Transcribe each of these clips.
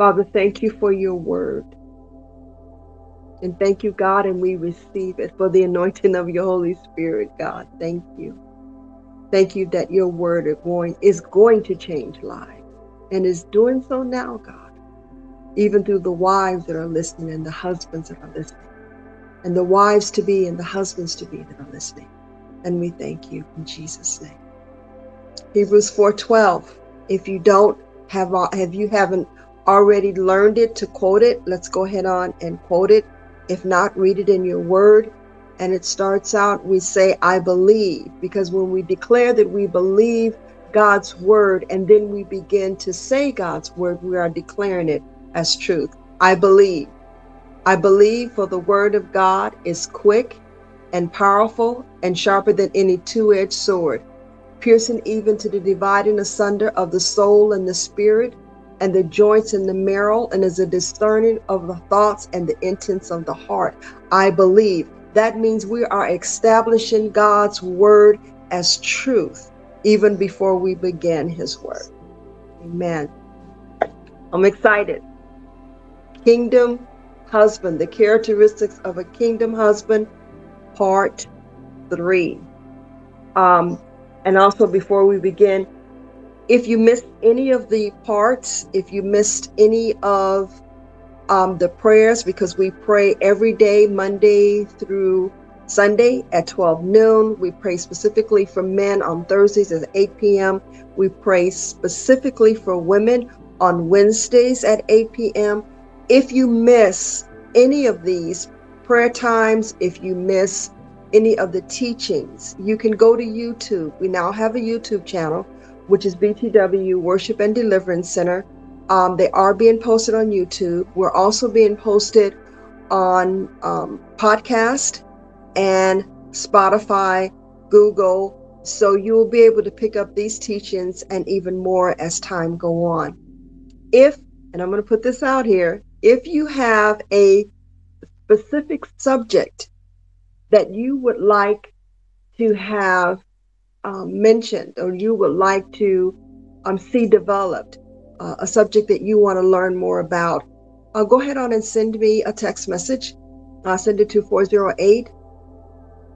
Father, thank you for your word. And thank you, God, and we receive it for the anointing of your Holy Spirit, God. Thank you. Thank you that your word is going, is going to change lives and is doing so now, God, even through the wives that are listening and the husbands that are listening, and the wives to be and the husbands to be that are listening. And we thank you in Jesus' name. Hebrews 4:12. If you don't have have you haven't already learned it to quote it, let's go ahead on and quote it. If not, read it in your word. And it starts out, we say, I believe, because when we declare that we believe God's word and then we begin to say God's word, we are declaring it as truth. I believe. I believe for the word of God is quick and powerful and sharper than any two edged sword, piercing even to the dividing asunder of the soul and the spirit and the joints and the marrow, and is a discerning of the thoughts and the intents of the heart. I believe. That means we are establishing God's word as truth even before we begin his word. Amen. I'm excited. Kingdom husband, the characteristics of a kingdom husband, part three. Um, and also, before we begin, if you missed any of the parts, if you missed any of um, the prayers, because we pray every day, Monday through Sunday at 12 noon. We pray specifically for men on Thursdays at 8 p.m. We pray specifically for women on Wednesdays at 8 p.m. If you miss any of these prayer times, if you miss any of the teachings, you can go to YouTube. We now have a YouTube channel which is BTW Worship and Deliverance Center. Um, they are being posted on YouTube. We're also being posted on um, podcast and Spotify, Google. So you will be able to pick up these teachings and even more as time go on. If, and I'm going to put this out here, if you have a specific subject that you would like to have um, mentioned or you would like to um, see developed, uh, a subject that you want to learn more about, uh, go ahead on and send me a text message. Uh, send it to 408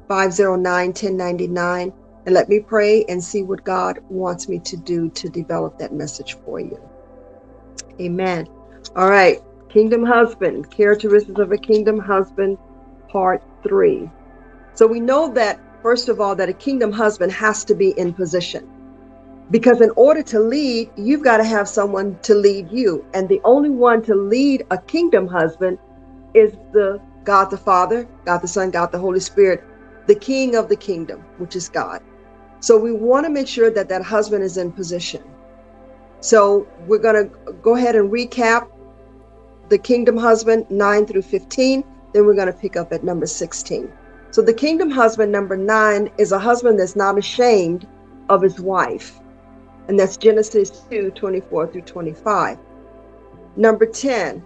509 1099 and let me pray and see what God wants me to do to develop that message for you. Amen. All right. Kingdom husband, characteristics of a kingdom husband, part three. So we know that first of all, that a kingdom husband has to be in position. Because in order to lead, you've got to have someone to lead you. And the only one to lead a kingdom husband is the God the Father, God the Son, God the Holy Spirit, the king of the kingdom, which is God. So we want to make sure that that husband is in position. So we're going to go ahead and recap the kingdom husband 9 through 15. Then we're going to pick up at number 16. So the kingdom husband, number nine, is a husband that's not ashamed of his wife. And that's Genesis 2 24 through 25. Number 10,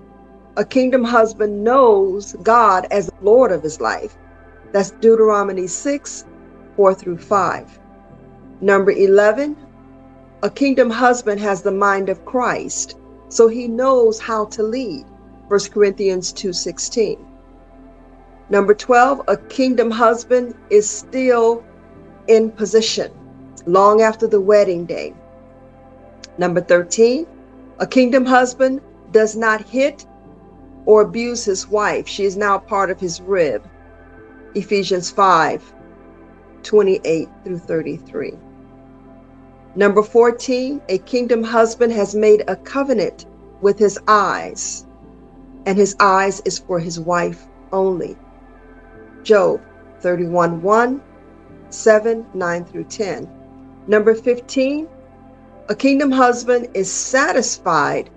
a kingdom husband knows God as the Lord of his life. That's Deuteronomy 6 4 through 5. Number 11, a kingdom husband has the mind of Christ, so he knows how to lead. 1 Corinthians 2 16. Number 12, a kingdom husband is still in position long after the wedding day. Number 13, a kingdom husband does not hit or abuse his wife. She is now part of his rib. Ephesians 5 28 through 33. Number 14, a kingdom husband has made a covenant with his eyes, and his eyes is for his wife only. Job 31 1, 7, 9 through 10. Number 15, a kingdom husband is satisfied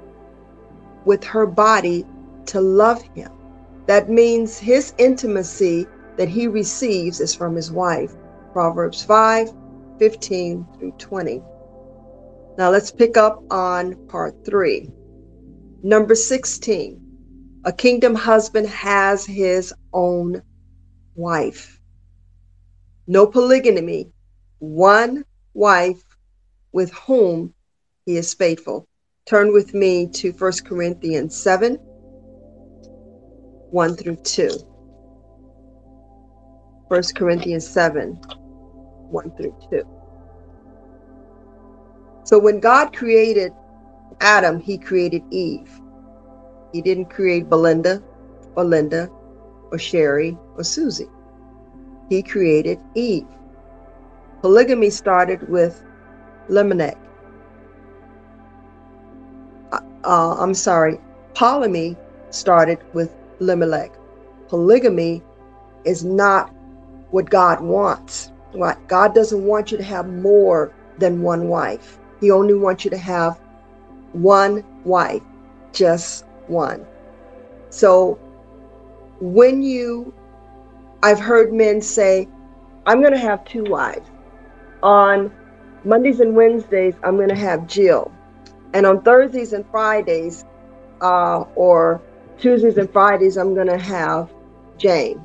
with her body to love him. That means his intimacy that he receives is from his wife. Proverbs 5 15 through 20. Now let's pick up on part three. Number 16. A kingdom husband has his own wife. No polygamy, one wife with whom he is faithful Turn with me to 1 Corinthians 7 1 through 2. 1 Corinthians 7 1 through 2. So when God created Adam, he created Eve. He didn't create Belinda or Linda or Sherry or Susie. He created Eve. Polygamy started with Lamech. Uh, uh, I'm sorry, polygamy started with Limelech. Polygamy is not what God wants. What God doesn't want you to have more than one wife. He only wants you to have one wife, just one. So when you, I've heard men say, I'm going to have two wives. On Mondays and Wednesdays, I'm going to have Jill. And on Thursdays and Fridays, uh, or Tuesdays and Fridays, I'm going to have Jane.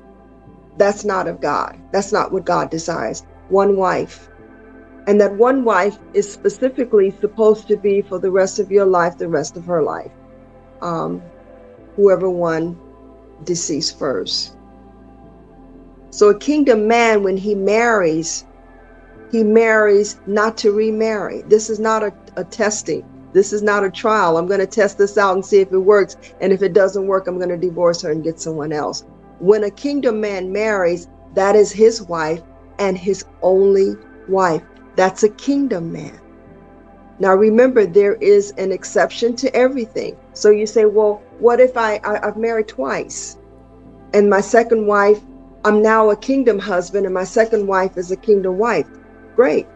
That's not of God. That's not what God desires. One wife. And that one wife is specifically supposed to be for the rest of your life, the rest of her life. Um, whoever one deceased first. So a kingdom man, when he marries, he marries not to remarry. This is not a, a testing. This is not a trial. I'm going to test this out and see if it works. And if it doesn't work, I'm going to divorce her and get someone else. When a kingdom man marries, that is his wife and his only wife. That's a kingdom man. Now remember, there is an exception to everything. So you say, well, what if I, I have married twice, and my second wife, I'm now a kingdom husband, and my second wife is a kingdom wife? Great.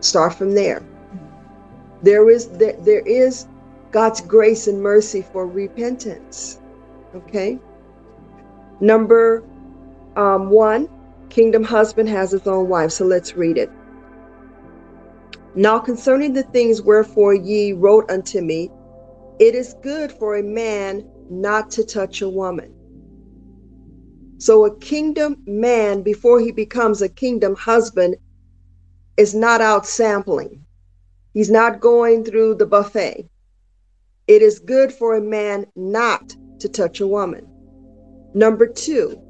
Start from there. There is there, there is God's grace and mercy for repentance. Okay. Number um, one, kingdom husband has his own wife. So let's read it. Now concerning the things wherefore ye wrote unto me, it is good for a man not to touch a woman. So a kingdom man, before he becomes a kingdom husband, is not out sampling. He's not going through the buffet. It is good for a man not to touch a woman. Number two,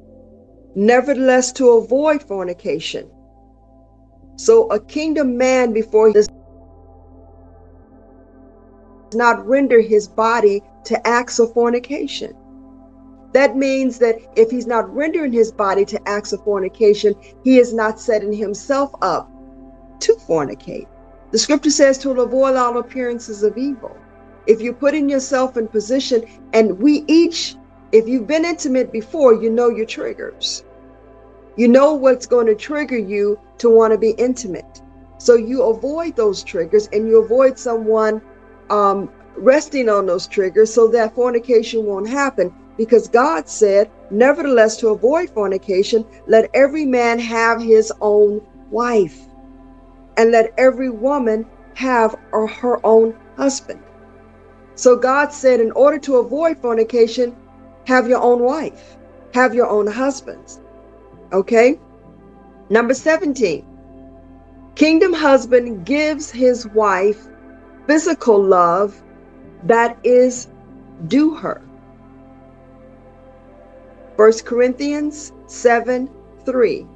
nevertheless to avoid fornication. So a kingdom man before he does not render his body to acts of fornication. That means that if he's not rendering his body to acts of fornication, he is not setting himself up to fornicate. The scripture says to avoid all appearances of evil. If you're putting yourself in position, and we each, if you've been intimate before, you know your triggers. You know what's going to trigger you to want to be intimate. So you avoid those triggers and you avoid someone um, resting on those triggers so that fornication won't happen. Because God said, nevertheless, to avoid fornication, let every man have his own wife and let every woman have her own husband. So God said, in order to avoid fornication, have your own wife, have your own husbands. Okay? Number 17, kingdom husband gives his wife physical love that is due her. 1 Corinthians 7 3.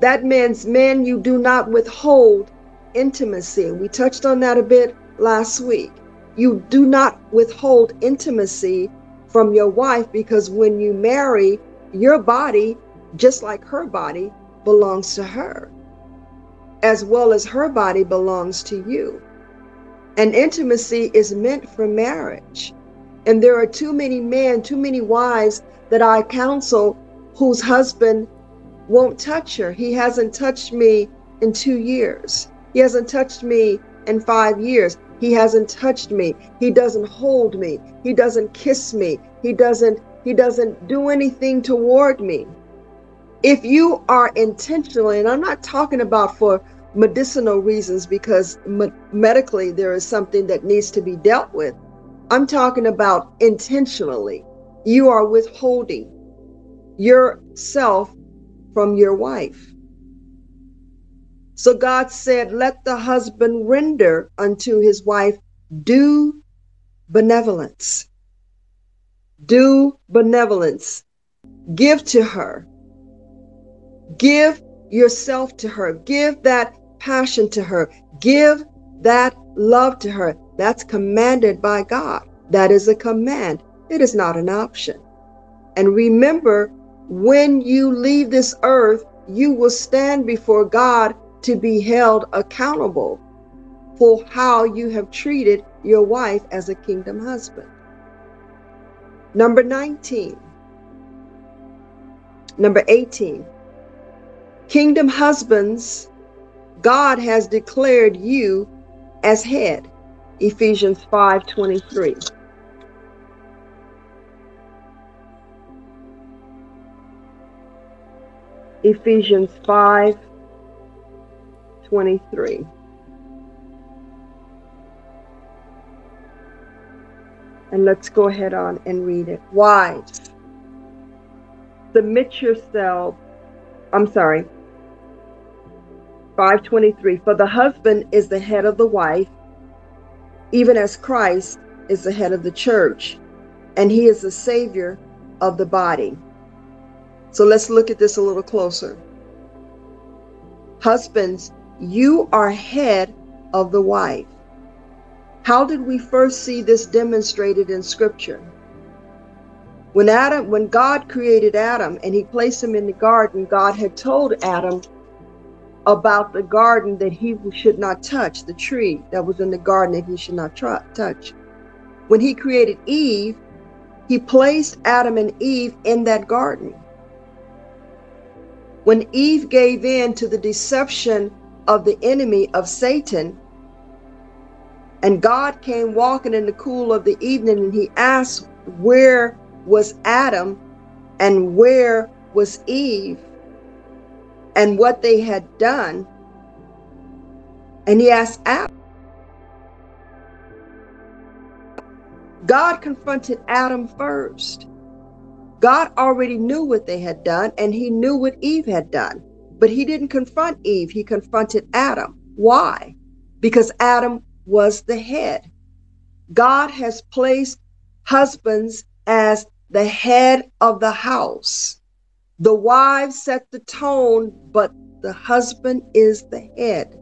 That means, men, you do not withhold intimacy. We touched on that a bit last week. You do not withhold intimacy from your wife because when you marry, your body, just like her body, belongs to her, as well as her body belongs to you. And intimacy is meant for marriage. And there are too many men, too many wives that I counsel whose husband won't touch her. He hasn't touched me in two years. He hasn't touched me in five years. He hasn't touched me. He doesn't hold me. He doesn't kiss me. He doesn't he doesn't do anything toward me. If you are intentional, and I'm not talking about for medicinal reasons because me- medically there is something that needs to be dealt with. I'm talking about intentionally. You are withholding yourself from your wife. So God said, Let the husband render unto his wife due benevolence. Due benevolence. Give to her. Give yourself to her. Give that passion to her. Give that love to her. That's commanded by God. That is a command. It is not an option. And remember, when you leave this earth, you will stand before God to be held accountable for how you have treated your wife as a kingdom husband. Number 19. Number 18. Kingdom husbands, God has declared you as head. Ephesians 5:23. Ephesians 5:23. And let's go ahead on and read it. Wives, submit yourself. I'm sorry. 523 For the husband is the head of the wife, even as Christ is the head of the church, and he is the savior of the body. So let's look at this a little closer. Husbands, you are head of the wife. How did we first see this demonstrated in scripture? When Adam, when God created Adam and he placed him in the garden, God had told Adam about the garden that he should not touch, the tree that was in the garden that he should not touch. When he created Eve, he placed Adam and Eve in that garden. When Eve gave in to the deception of the enemy of Satan, and God came walking in the cool of the evening and he asked, Where was Adam and where was Eve and what they had done? And he asked Adam. God confronted Adam first. God already knew what they had done and he knew what Eve had done. But he didn't confront Eve, he confronted Adam. Why? Because Adam was the head. God has placed husbands as the head of the house. The wives set the tone, but the husband is the head.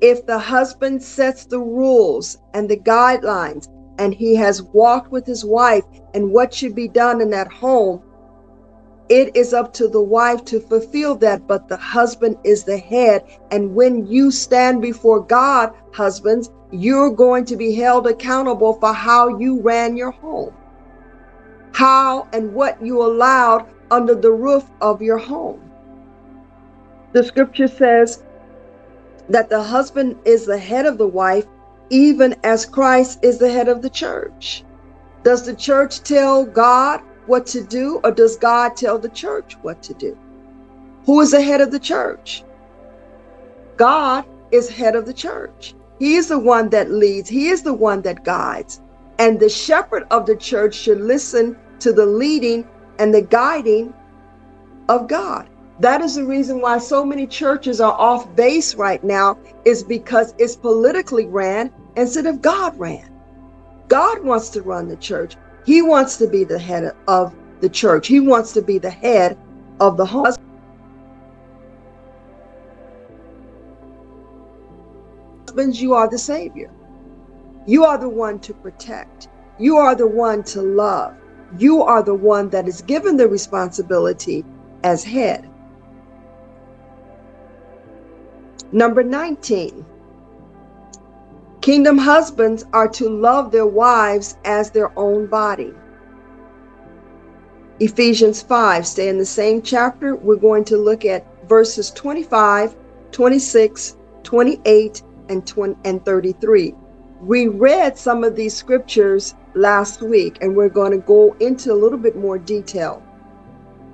If the husband sets the rules and the guidelines, and he has walked with his wife and what should be done in that home, it is up to the wife to fulfill that, but the husband is the head. And when you stand before God, husbands, you're going to be held accountable for how you ran your home, how and what you allowed under the roof of your home. The scripture says that the husband is the head of the wife, even as Christ is the head of the church. Does the church tell God what to do, or does God tell the church what to do? Who is the head of the church? God is head of the church. He is the one that leads, He is the one that guides. And the shepherd of the church should listen to the leading and the guiding of God. That is the reason why so many churches are off base right now, is because it's politically ran instead of God ran. God wants to run the church. He wants to be the head of the church. He wants to be the head of the husband. Husbands, you are the Savior. You are the one to protect. You are the one to love. You are the one that is given the responsibility as head. Number 19. Kingdom husbands are to love their wives as their own body. Ephesians 5, stay in the same chapter. We're going to look at verses 25, 26, 28, and, 20, and 33. We read some of these scriptures last week, and we're going to go into a little bit more detail.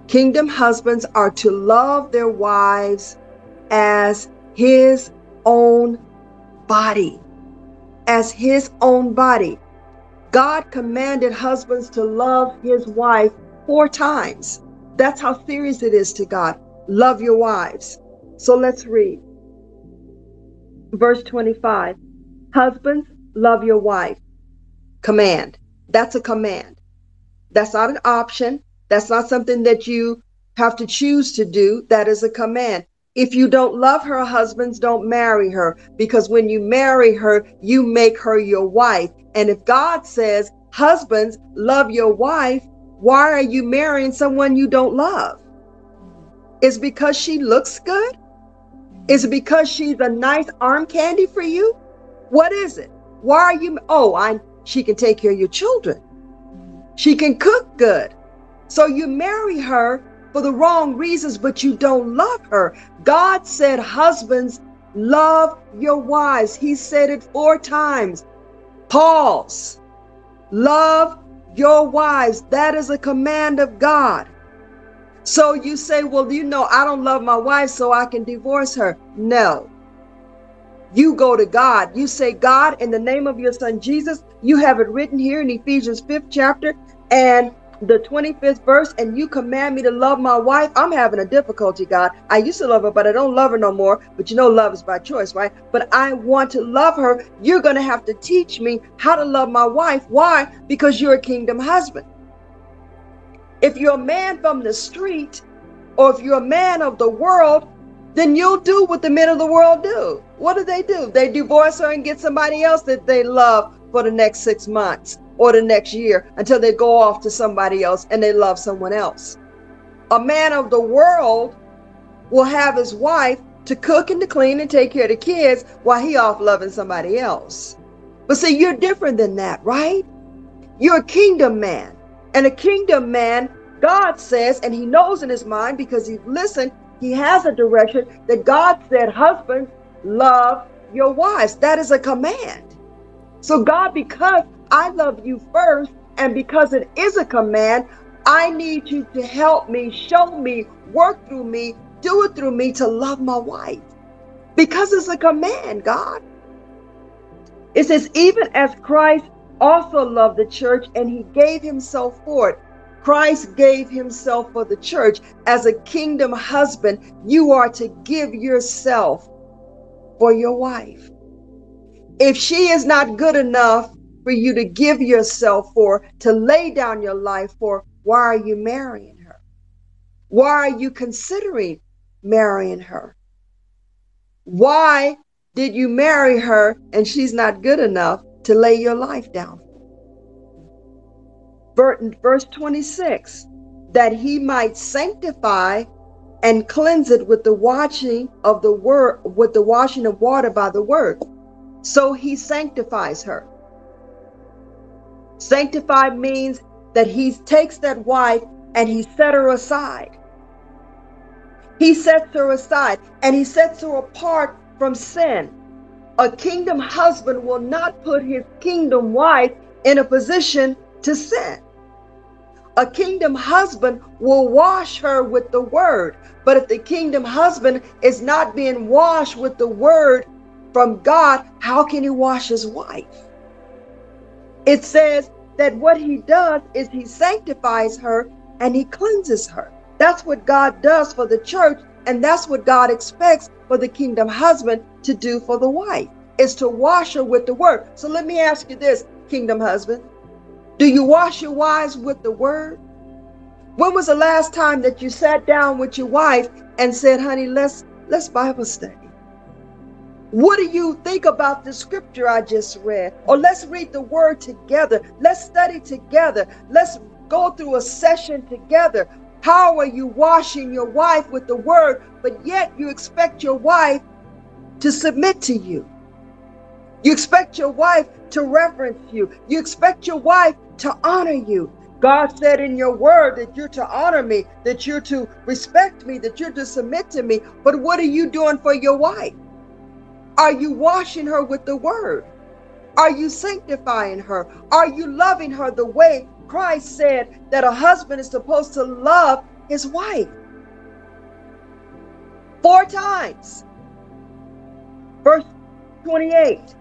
Kingdom husbands are to love their wives as his own body as his own body. God commanded husbands to love his wife four times. That's how serious it is to God. Love your wives. So let's read. Verse 25 Husbands, love your wife Command. That's a command. That's not an option. That's not something that you have to choose to do. That is a command. If you don't love her, husbands don't marry her because when you marry her, you make her your wife. And if God says, husbands, love your wife, why are you marrying someone you don't love? Is because she looks good? Is it because she's a nice arm candy for you? What is it? Why are you? Oh, I. She can take care of your children. She can cook good. So you marry her for the wrong reasons, but you don't love her. God said, Husbands, love your wives. He said it four times. Pause. Love your wives. That is a command of God. So you say, Well, you know, I don't love my wife, so I can divorce her. No. You go to God. You say, God, in the name of your son Jesus, you have it written here in Ephesians 5th chapter. And the 25th verse and you command me to love my wife. I'm having a difficulty god. I used to love her but i don't love her no more. But you know love is by choice right? But i want to love her. You're going to have to teach me how to love my wife. Why? Because you're a kingdom husband. If you're a man from the street or if you're a man of the world then you'll do what the men of the world do. What do they do? They divorce her and get somebody else that they love for the next six months or the next year until they go off to somebody else and they love someone else. A man of the world will have his wife to cook and to clean and take care of the kids while he off loving somebody else. But see, you're different than that, right? You're a kingdom man. And a kingdom man, God says, and he knows in his mind because he's listened, he has a direction that God said, husbands, love your wives. That is a command. So God, because I love you first. And because it is a command, I need you to help me, show me, work through me, do it through me to love my wife. Because it's a command, God. It says, even as Christ also loved the church and he gave himself for it. Christ gave himself for the church. As a kingdom husband, you are to give yourself for your wife. If she is not good enough for you to give yourself for, to lay down your life for, why are you marrying her? Why are you considering marrying her? Why did you marry her and she's not good enough to lay your life down? Verse 26 that he might sanctify and cleanse it with the washing of the word, with the washing of water by the word. So he sanctifies her. Sanctified means that he takes that wife and he set her aside. He sets her aside and he sets her apart from sin. A kingdom husband will not put his kingdom wife in a position to sin. A kingdom husband will wash her with the word. But if the kingdom husband is not being washed with the word from God, how can he wash his wife? It says that what he does is he sanctifies her and he cleanses her. That's what God does for the church, and that's what God expects for the kingdom husband to do for the wife is to wash her with the word. So let me ask you this, kingdom husband. Do you wash your wives with the word? When was the last time that you sat down with your wife and said, "Honey, let's let's Bible study"? What do you think about the scripture I just read? Or let's read the word together. Let's study together. Let's go through a session together. How are you washing your wife with the word, but yet you expect your wife to submit to you? You expect your wife to reverence you. You expect your wife to honor you. God said in your word that you're to honor me, that you're to respect me, that you're to submit to me. But what are you doing for your wife? Are you washing her with the word? Are you sanctifying her? Are you loving her the way Christ said that a husband is supposed to love his wife? Four times. Verse 28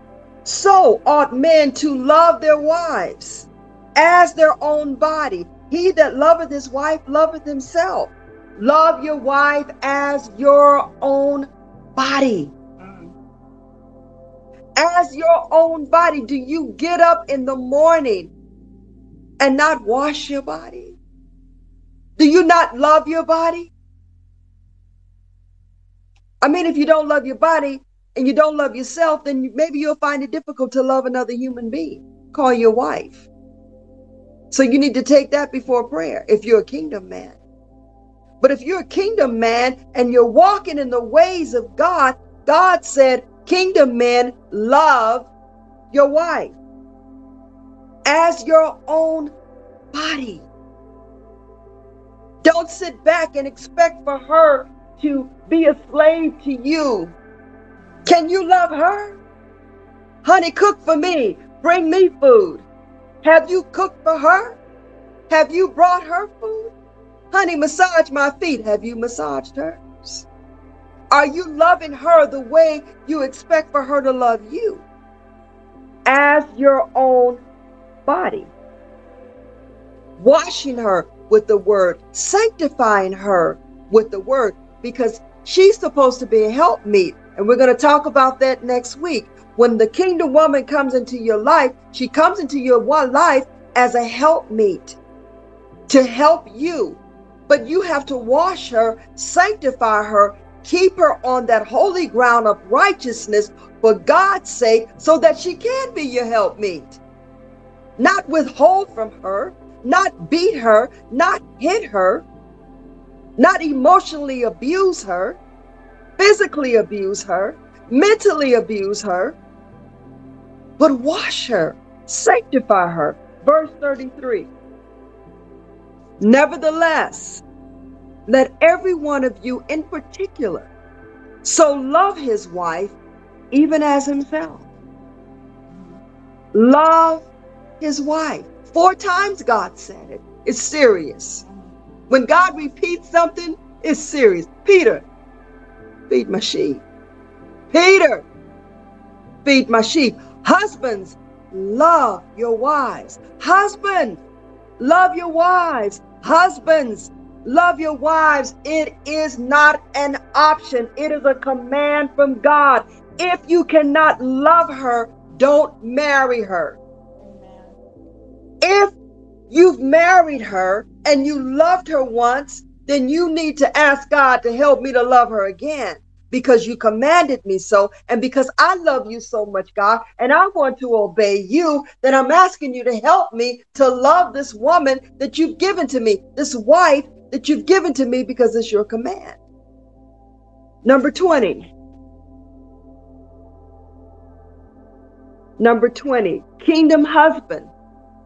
So ought men to love their wives as their own body. He that loveth his wife loveth himself. Love your wife as your own body. As your own body. Do you get up in the morning and not wash your body? Do you not love your body? I mean, if you don't love your body and you don't love yourself, then maybe you'll find it difficult to love another human being. Call your wife. So you need to take that before prayer if you're a kingdom man. But if you're a kingdom man and you're walking in the ways of God, God said, Kingdom men, love your wife as your own body. Don't sit back and expect for her to be a slave to you. Can you love her? Honey, cook for me. Bring me food. Have you cooked for her? Have you brought her food? Honey, massage my feet. Have you massaged hers? Are you loving her the way you expect for her to love you? As your own body. Washing her with the word, sanctifying her with the word, because she's supposed to be a helpmeet. And we're going to talk about that next week. When the kingdom woman comes into your life, she comes into your one life as a helpmeet to help you but you have to wash her, sanctify her, keep her on that holy ground of righteousness for God's sake, so that she can be your helpmeet. Not withhold from her, not beat her, not hit her, not emotionally abuse her, physically abuse her, mentally abuse her, but wash her, sanctify her. Verse 33. Nevertheless, let every one of you in particular so love his wife even as himself. Love his wife. Four times God said it. It's serious. When God repeats something, it's serious. Peter, feed my sheep. Peter, feed my sheep. Husbands, love your wives. Husbands, love your wives Husbands, love your wives. It is not an option, it is a command from God. If you cannot love her, don't marry her. If you've married her and you loved her once, then you need to ask God to help me to love her again because you commanded me so. And because I love you so much, God, and I want to obey you, then I'm asking you to help me to love this woman that you've given to me, this wife that you've given to me because it's your command. Number 20. Number 20, kingdom husband,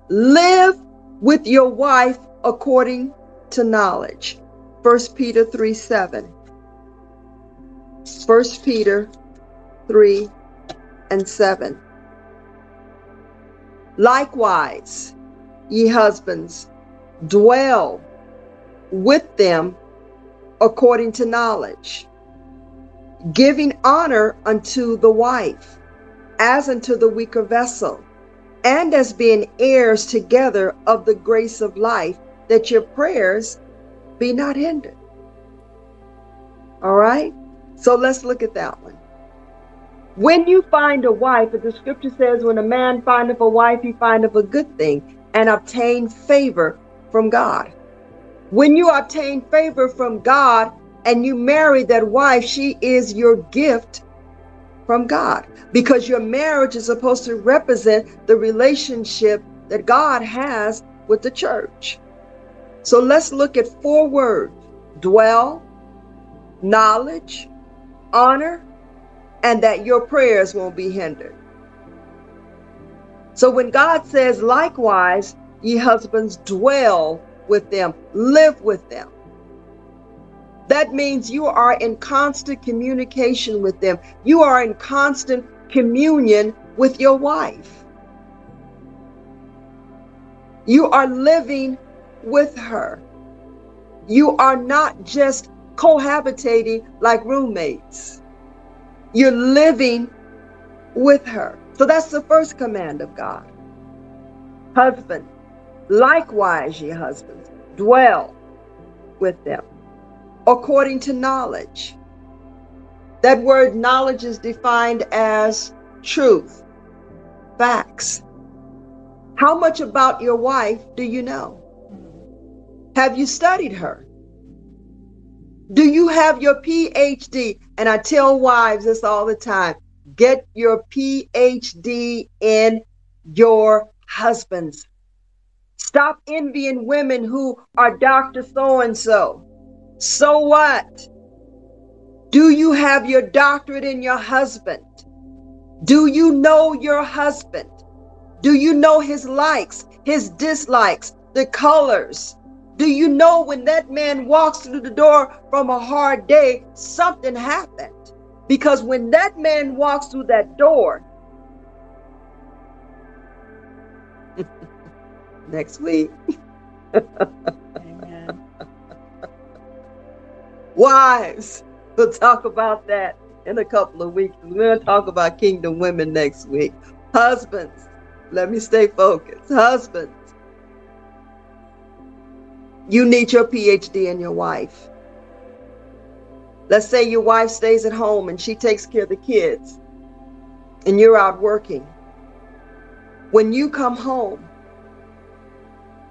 live with your wife according to knowledge. 1 Peter 3 7. 1 Peter 3 and 7. Likewise, ye husbands, dwell with them according to knowledge, giving honor unto the wife, as unto the weaker vessel, and as being heirs together of the grace of life, that your prayers be not hindered. All right? So let's look at that one. When you find a wife, the scripture says, when a man findeth a wife, he findeth a good thing and obtain favor from God. When you obtain favor from God and you marry that wife, she is your gift from God because your marriage is supposed to represent the relationship that God has with the church. So let's look at four words dwell, knowledge, honor, and that your prayers won't be hindered. So when God says, likewise, ye husbands dwell with them, live with them. That means you are in constant communication with them. You are in constant communion with your wife. You are living with her. You are not just cohabitating like roommates. You're living with her. So that's the first command of God. Husband, likewise, ye husbands, dwell with them according to knowledge. That word knowledge is defined as truth, facts. How much about your wife do you know? Have you studied her? Do you have your PhD? And I tell wives this all the time get your PhD in your husbands. Stop envying women who are Dr. So and so. So what? Do you have your doctorate in your husband? Do you know your husband? Do you know his likes, his dislikes, the colors? Do you know when that man walks through the door from a hard day, something happened? Because when that man walks through that door, next week. Amen. Wives, we'll talk about that in a couple of weeks. We're going to talk about kingdom women next week. Husbands, let me stay focused. Husbands, you need your PhD in your wife. Let's say your wife stays at home and she takes care of the kids and you're out working. When you come home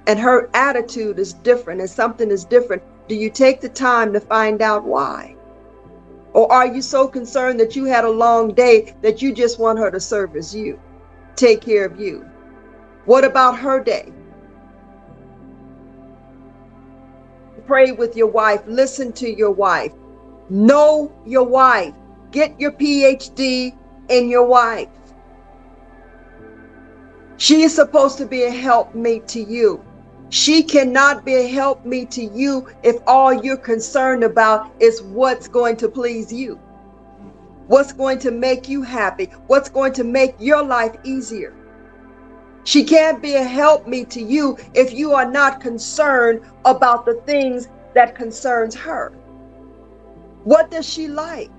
and her attitude is different and something is different, do you take the time to find out why? Or are you so concerned that you had a long day that you just want her to service you, take care of you? What about her day? Pray with your wife, listen to your wife, know your wife, get your PhD in your wife. She is supposed to be a helpmate to you. She cannot be a helpmeet to you if all you're concerned about is what's going to please you, what's going to make you happy, what's going to make your life easier. She can't be a helpmeet to you if you are not concerned about the things that concerns her. What does she like?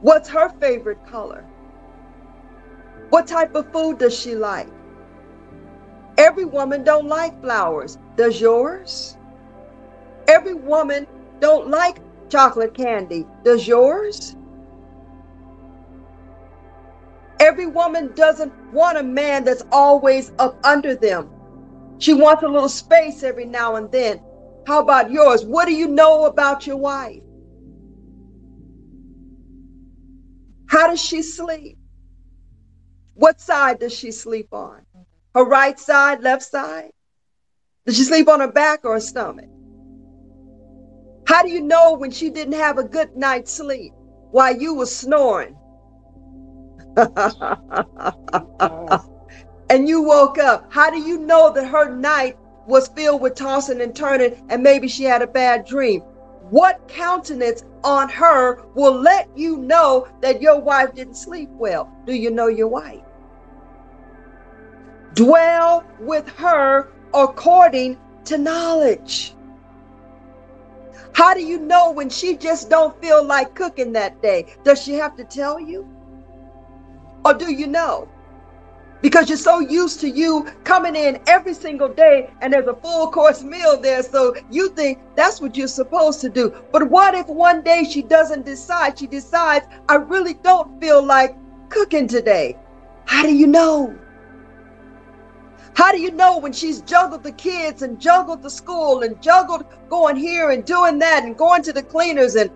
What's her favorite color? What type of food does she like? Every woman don't like flowers. Does yours? Every woman don't like chocolate candy. Does yours? Every woman doesn't want a man that's always up under them. She wants a little space every now and then. How about yours? What do you know about your wife? How does she sleep? What side does she sleep on? Her right side, left side? Did she sleep on her back or her stomach? How do you know when she didn't have a good night's sleep while you were snoring? and you woke up. How do you know that her night was filled with tossing and turning and maybe she had a bad dream? What countenance on her will let you know that your wife didn't sleep well? Do you know your wife? Dwell with her according to knowledge. How do you know when she just don't feel like cooking that day? Does she have to tell you? Or do you know? Because you're so used to you coming in every single day and there's a full course meal there. So you think that's what you're supposed to do. But what if one day she doesn't decide? She decides, I really don't feel like cooking today. How do you know? How do you know when she's juggled the kids and juggled the school and juggled going here and doing that and going to the cleaners and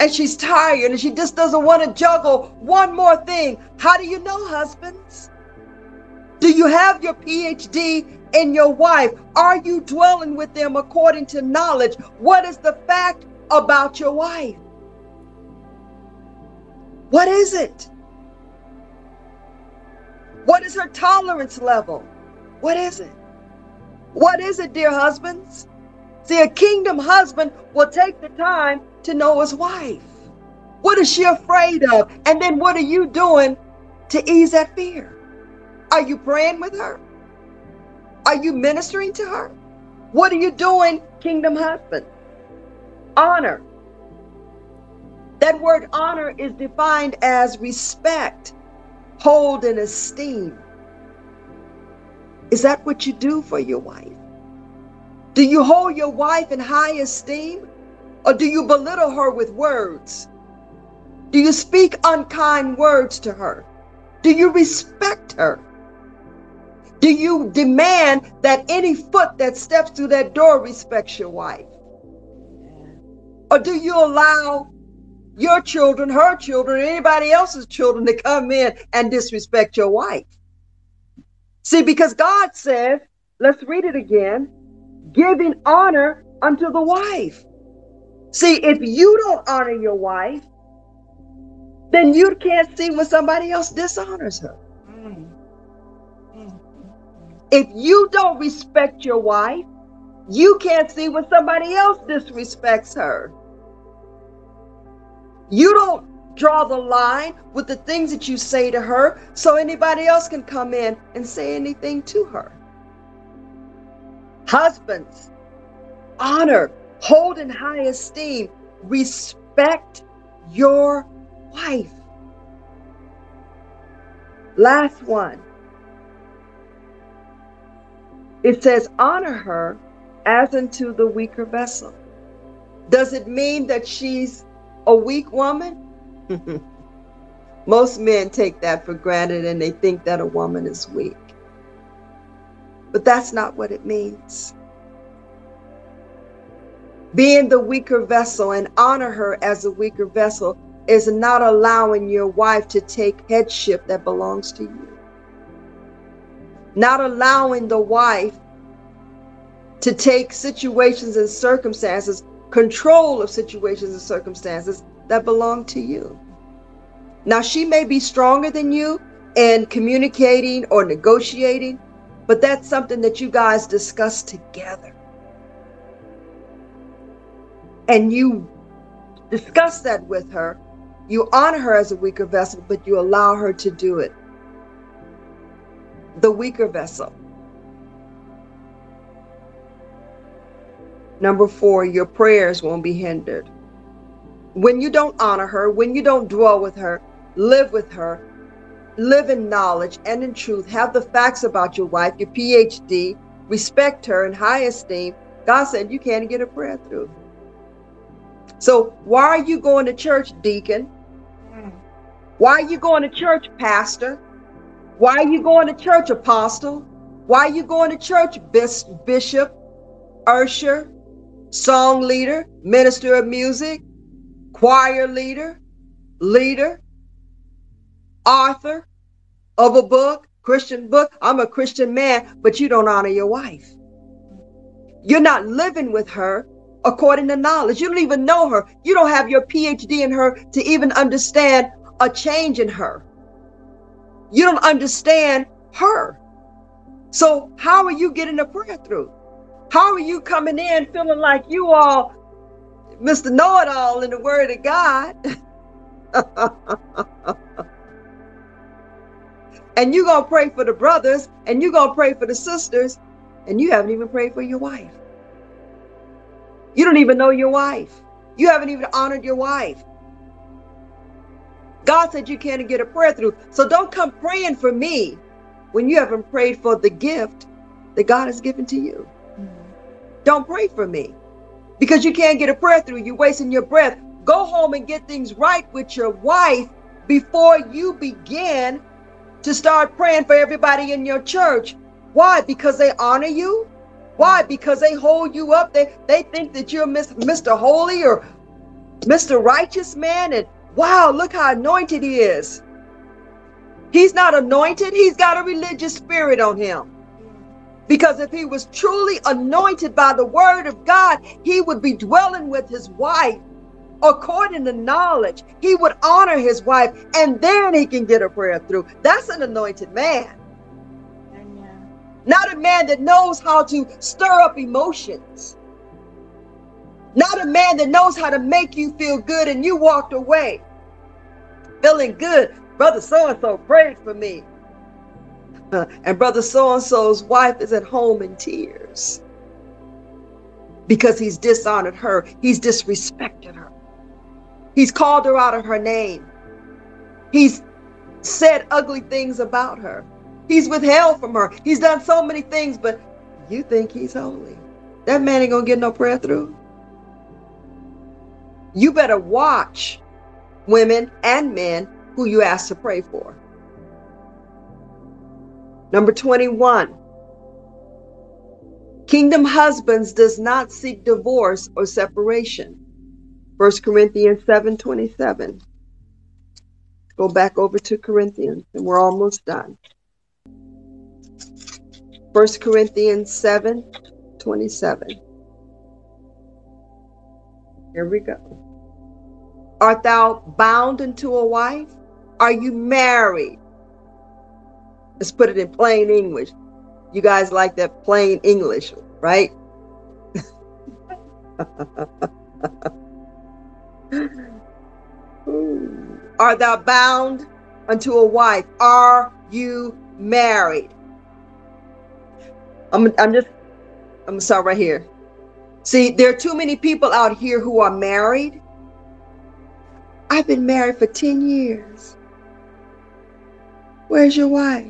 and she's tired and she just doesn't want to juggle one more thing? How do you know, husbands? Do you have your PhD in your wife? Are you dwelling with them according to knowledge? What is the fact about your wife? What is it? What is her tolerance level? What is it? What is it, dear husbands? See, a kingdom husband will take the time to know his wife. What is she afraid of? And then what are you doing to ease that fear? Are you praying with her? Are you ministering to her? What are you doing, kingdom husband? Honor. That word honor is defined as respect, hold, and esteem. Is that what you do for your wife? Do you hold your wife in high esteem or do you belittle her with words? Do you speak unkind words to her? Do you respect her? Do you demand that any foot that steps through that door respects your wife? Or do you allow your children, her children, anybody else's children to come in and disrespect your wife? See, because God says, let's read it again, giving honor unto the wife. See, if you don't honor your wife, then you can't see when somebody else dishonors her. If you don't respect your wife, you can't see when somebody else disrespects her. You don't draw the line with the things that you say to her so anybody else can come in and say anything to her. Husbands, honor, hold in high esteem, respect your wife. Last one. It says, honor her as unto the weaker vessel. Does it mean that she's a weak woman? Most men take that for granted and they think that a woman is weak. But that's not what it means. Being the weaker vessel and honor her as a weaker vessel is not allowing your wife to take headship that belongs to you. Not allowing the wife to take situations and circumstances, control of situations and circumstances that belong to you. Now, she may be stronger than you in communicating or negotiating, but that's something that you guys discuss together. And you discuss that with her you honor her as a weaker vessel, but you allow her to do it. The weaker vessel. Number four, your prayers won't be hindered. When you don't honor her, when you don't dwell with her, live with her, live in knowledge and in truth, have the facts about your wife, your PhD, respect her in high esteem, God said you can't get a prayer through. So why are you going to church, deacon? Why are you going to church, pastor? Why are you going to church, apostle? Why are you going to church, bishop, usher, song leader, minister of music, choir leader, leader, author of a book, Christian book? I'm a Christian man, but you don't honor your wife. You're not living with her according to knowledge. You don't even know her. You don't have your PhD in her to even understand a change in her. You don't understand her. So, how are you getting a prayer through? How are you coming in feeling like you all Mr. Know It All in the Word of God? and you're going to pray for the brothers and you're going to pray for the sisters, and you haven't even prayed for your wife. You don't even know your wife. You haven't even honored your wife. God said you can't get a prayer through. So don't come praying for me when you haven't prayed for the gift that God has given to you. Mm-hmm. Don't pray for me because you can't get a prayer through. You're wasting your breath. Go home and get things right with your wife before you begin to start praying for everybody in your church. Why? Because they honor you? Why? Because they hold you up. They they think that you're Mr. Holy or Mr. Righteous man and Wow, look how anointed he is. He's not anointed, he's got a religious spirit on him. Because if he was truly anointed by the word of God, he would be dwelling with his wife according to knowledge. He would honor his wife and then he can get a prayer through. That's an anointed man. Not a man that knows how to stir up emotions. Not a man that knows how to make you feel good and you walked away feeling good. Brother so and so prayed for me. And brother so and so's wife is at home in tears because he's dishonored her, he's disrespected her, he's called her out of her name, he's said ugly things about her, he's withheld from her, he's done so many things, but you think he's holy. That man ain't gonna get no prayer through. You better watch women, and men who you ask to pray for. Number 21. Kingdom husbands does not seek divorce or separation. 1 Corinthians 7 27. Go back over to Corinthians, and we're almost done. 1 Corinthians 7 27. Here we go. Art thou bound unto a wife? Are you married? Let's put it in plain English. You guys like that plain English, right? Are thou bound unto a wife? Are you married? I'm, I'm just, I'm gonna start right here. See, there are too many people out here who are married. I've been married for 10 years. Where's your wife?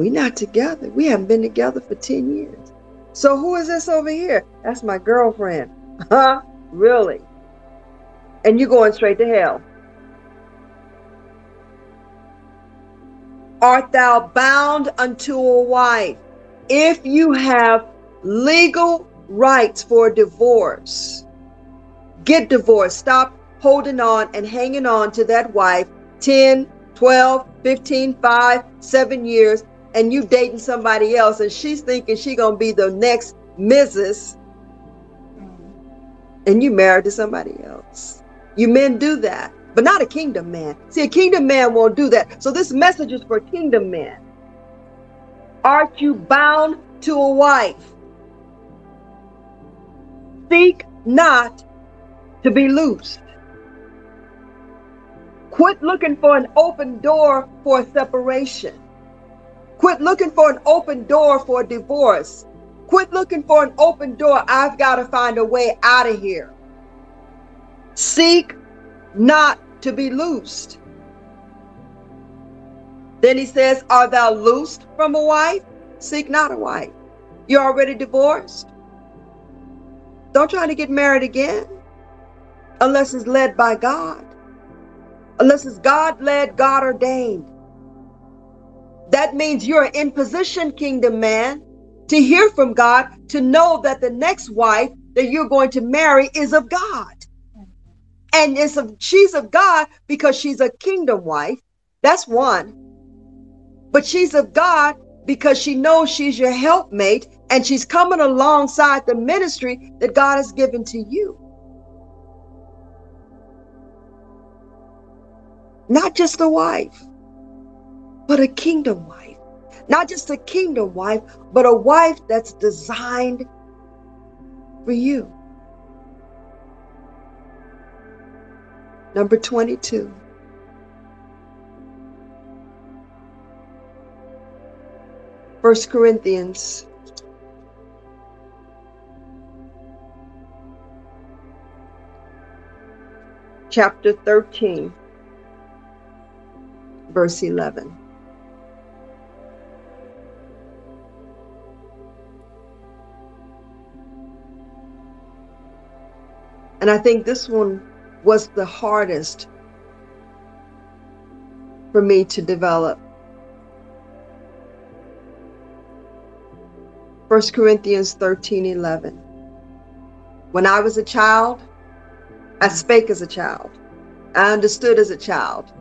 We're not together. We haven't been together for 10 years. So who is this over here? That's my girlfriend. Huh? Really? And you're going straight to hell. Art thou bound unto a wife? If you have legal rights for divorce, get divorced. Stop holding on and hanging on to that wife 10, 12, 15, 5, 7 years and you dating somebody else and she's thinking she gonna be the next Mrs. Mm-hmm. and you married to somebody else. You men do that, but not a kingdom man. See, a kingdom man won't do that. So this message is for kingdom men. Aren't you bound to a wife? Seek not to be loosed. Quit looking for an open door for separation. Quit looking for an open door for a divorce. Quit looking for an open door. I've got to find a way out of here. Seek not to be loosed. Then he says, Are thou loosed from a wife? Seek not a wife. You're already divorced. Don't try to get married again unless it's led by God, unless it's God led, God ordained. That means you're in position, kingdom man, to hear from God, to know that the next wife that you're going to marry is of God. And it's of, she's of God because she's a kingdom wife. That's one. But she's of God because she knows she's your helpmate and she's coming alongside the ministry that God has given to you. Not just a wife but a kingdom wife. Not just a kingdom wife, but a wife that's designed for you. Number 22. First Corinthians chapter 13 verse 11 And I think this one was the hardest for me to develop. 1 Corinthians 13 11. When I was a child, I spake as a child. I understood as a child.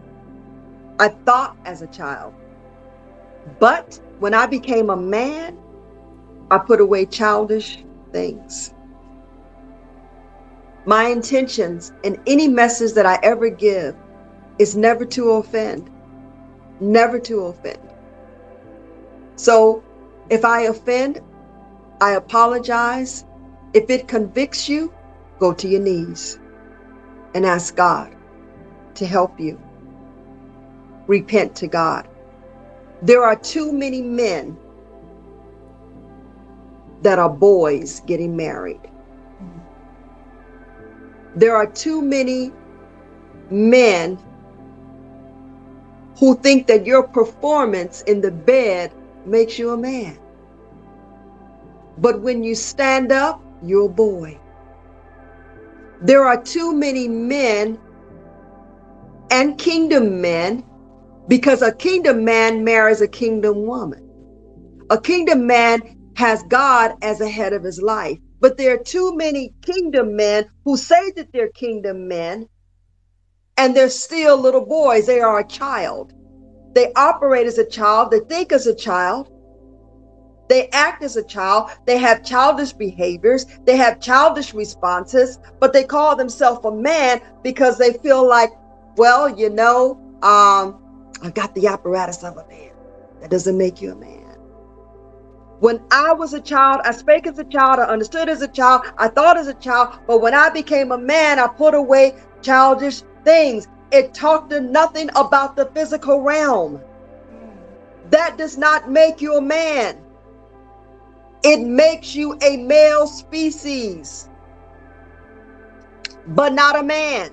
I thought as a child. But when I became a man, I put away childish things. My intentions and any message that I ever give is never to offend, never to offend. So if I offend, I apologize. If it convicts you, go to your knees and ask God to help you. Repent to God. There are too many men that are boys getting married. There are too many men who think that your performance in the bed makes you a man. But when you stand up, you're a boy. There are too many men and kingdom men because a kingdom man marries a kingdom woman. A kingdom man has God as a head of his life. But there are too many kingdom men who say that they're kingdom men and they're still little boys. They are a child. They operate as a child, they think as a child, they act as a child, they have childish behaviors, they have childish responses, but they call themselves a man because they feel like, well, you know, um, I've got the apparatus of a man. That doesn't make you a man. When I was a child, I spake as a child, I understood as a child, I thought as a child, but when I became a man, I put away childish things. It talked to nothing about the physical realm. That does not make you a man. It makes you a male species, but not a man.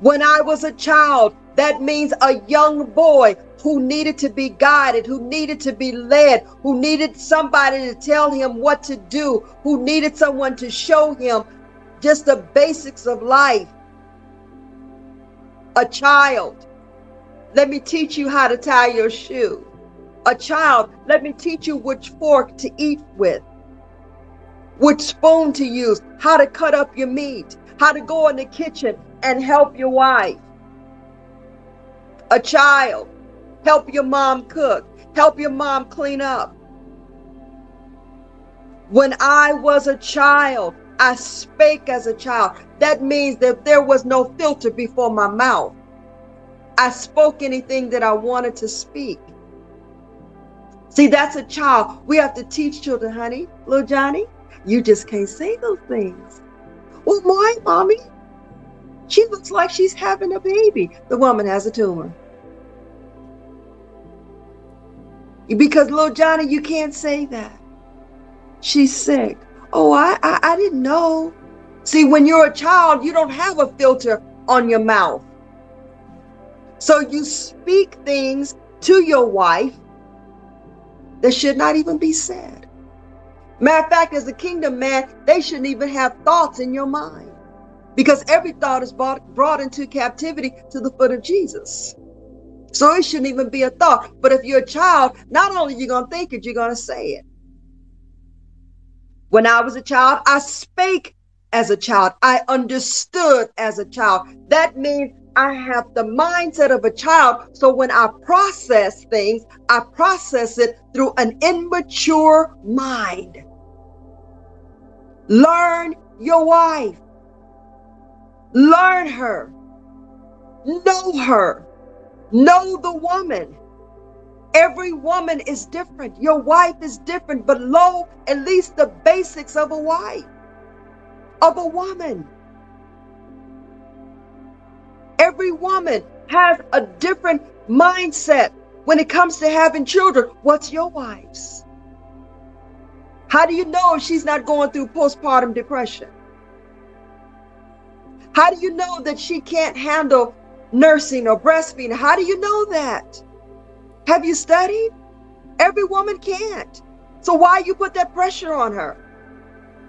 When I was a child, that means a young boy who needed to be guided, who needed to be led, who needed somebody to tell him what to do, who needed someone to show him just the basics of life. A child, let me teach you how to tie your shoe. A child, let me teach you which fork to eat with, which spoon to use, how to cut up your meat, how to go in the kitchen and help your wife. A child, help your mom cook, help your mom clean up. When I was a child, I spake as a child. That means that there was no filter before my mouth. I spoke anything that I wanted to speak. See, that's a child. We have to teach children, honey, little Johnny, you just can't say those things. Well, my mommy, she looks like she's having a baby. The woman has a tumor. Because little Johnny, you can't say that. She's sick. Oh, I, I, I didn't know. See, when you're a child, you don't have a filter on your mouth. So you speak things to your wife that should not even be said. Matter of fact, as a kingdom man, they shouldn't even have thoughts in your mind because every thought is brought, brought into captivity to the foot of Jesus. So it shouldn't even be a thought. But if you're a child, not only you're going to think it, you're going to say it. When I was a child, I spake as a child. I understood as a child. That means I have the mindset of a child. So when I process things, I process it through an immature mind. Learn your wife. Learn her. Know her. Know the woman. Every woman is different. Your wife is different, but know at least the basics of a wife, of a woman. Every woman has a different mindset when it comes to having children. What's your wife's? How do you know she's not going through postpartum depression? How do you know that she can't handle nursing or breastfeeding? How do you know that? Have you studied? Every woman can't. So why you put that pressure on her?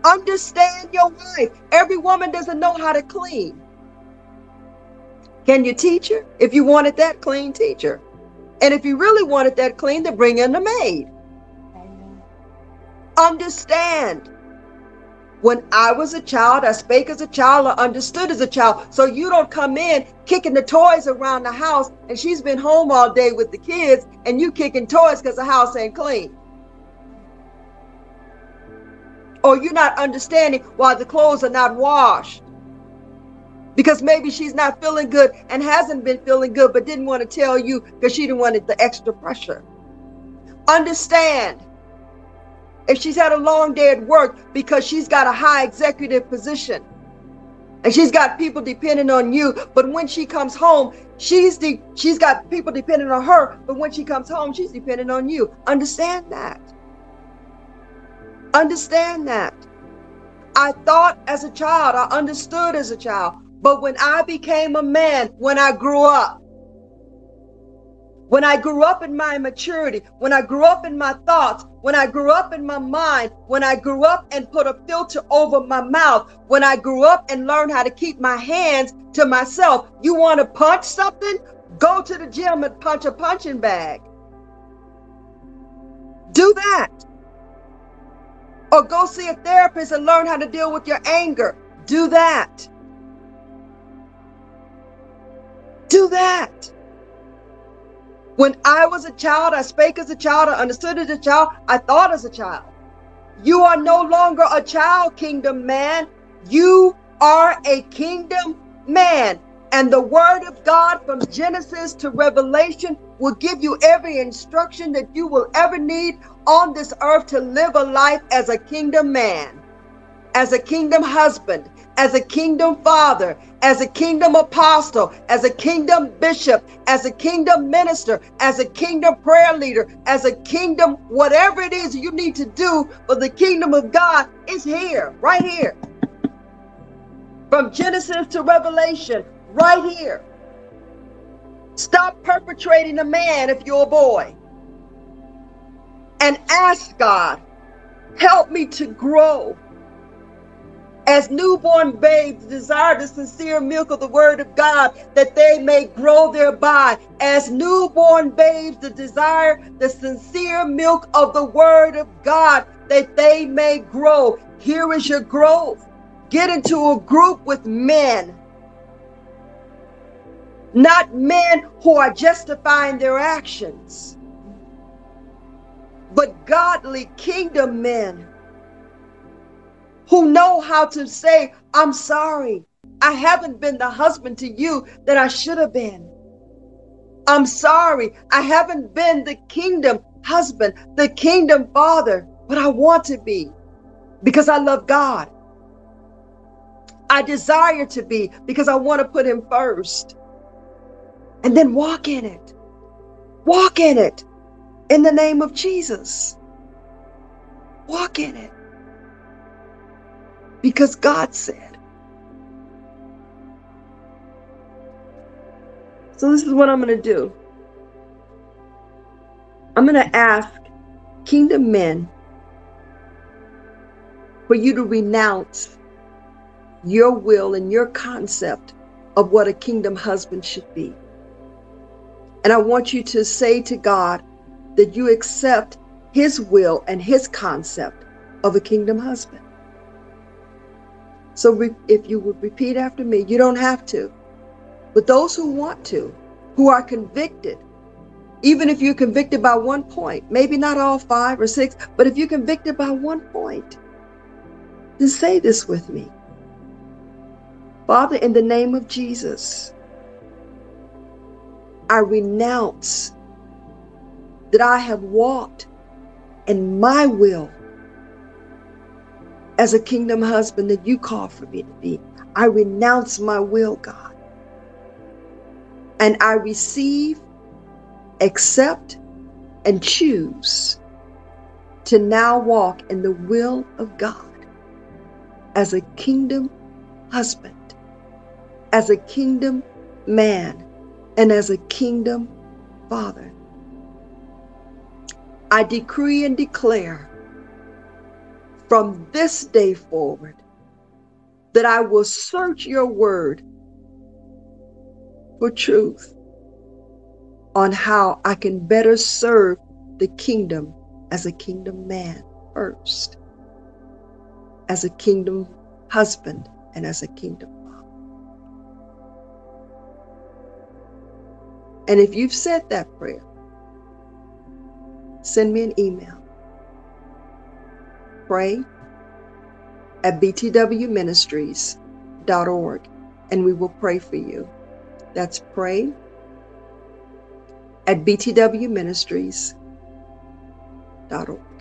Understand your wife. Every woman doesn't know how to clean. Can you teach her? If you wanted that clean, teacher. And if you really wanted that clean, then bring in the maid. Understand. When I was a child, I spake as a child, I understood as a child. So you don't come in kicking the toys around the house and she's been home all day with the kids and you kicking toys because the house ain't clean. Or you're not understanding why the clothes are not washed because maybe she's not feeling good and hasn't been feeling good, but didn't want to tell you because she didn't want the extra pressure. Understand if she's had a long day at work because she's got a high executive position and she's got people depending on you, but when she comes home, she's the she's got people depending on her, but when she comes home, she's depending on you. Understand that. Understand that. I thought as a child, I understood as a child, but when I became a man, when I grew up, When I grew up in my maturity, when I grew up in my thoughts, when I grew up in my mind, when I grew up and put a filter over my mouth, when I grew up and learned how to keep my hands to myself. You want to punch something? Go to the gym and punch a punching bag. Do that. Or go see a therapist and learn how to deal with your anger. Do that. Do that. When I was a child, I spake as a child, I understood as a child, I thought as a child. You are no longer a child, kingdom man. You are a kingdom man. And the word of God from Genesis to Revelation will give you every instruction that you will ever need on this earth to live a life as a kingdom man, as a kingdom husband, as a kingdom father, as a kingdom apostle, as a kingdom bishop, as a kingdom minister, as a kingdom prayer leader, as a kingdom, whatever it is you need to do for the kingdom of God is here, right here. From Genesis to Revelation, right here. Stop perpetrating a man if you're a boy. And ask God, help me to grow as newborn babes desire the sincere milk of the word of God that they may grow thereby. As newborn babes the desire the sincere milk of the word of God that they may grow. Here is your growth. Get into a group with men. Not men who are justifying their actions, but godly kingdom men who know how to say, I'm sorry. I haven't been the husband to you that I should have been. I'm sorry. I haven't been the kingdom husband, the kingdom father, but I want to be because I love God. I desire to be because I want to put him first. And then walk in it. Walk in it in the name of Jesus. Walk in it because God said. So, this is what I'm going to do I'm going to ask kingdom men for you to renounce your will and your concept of what a kingdom husband should be. And I want you to say to God that you accept his will and his concept of a kingdom husband. So re- if you would repeat after me, you don't have to. But those who want to, who are convicted, even if you're convicted by one point, maybe not all five or six, but if you're convicted by one point, then say this with me. Father, in the name of Jesus, I renounce that I have walked in my will as a kingdom husband that you call for me to be. I renounce my will, God. And I receive, accept, and choose to now walk in the will of God as a kingdom husband, as a kingdom man, and as a kingdom father. I decree and declare from this day forward that I will search your word for truth on how I can better serve the kingdom as a kingdom man first, as a kingdom husband, and as a kingdom father. And if you've said that prayer, send me an email pray at btwministries.org and we will pray for you. That's pray at btwministries.org.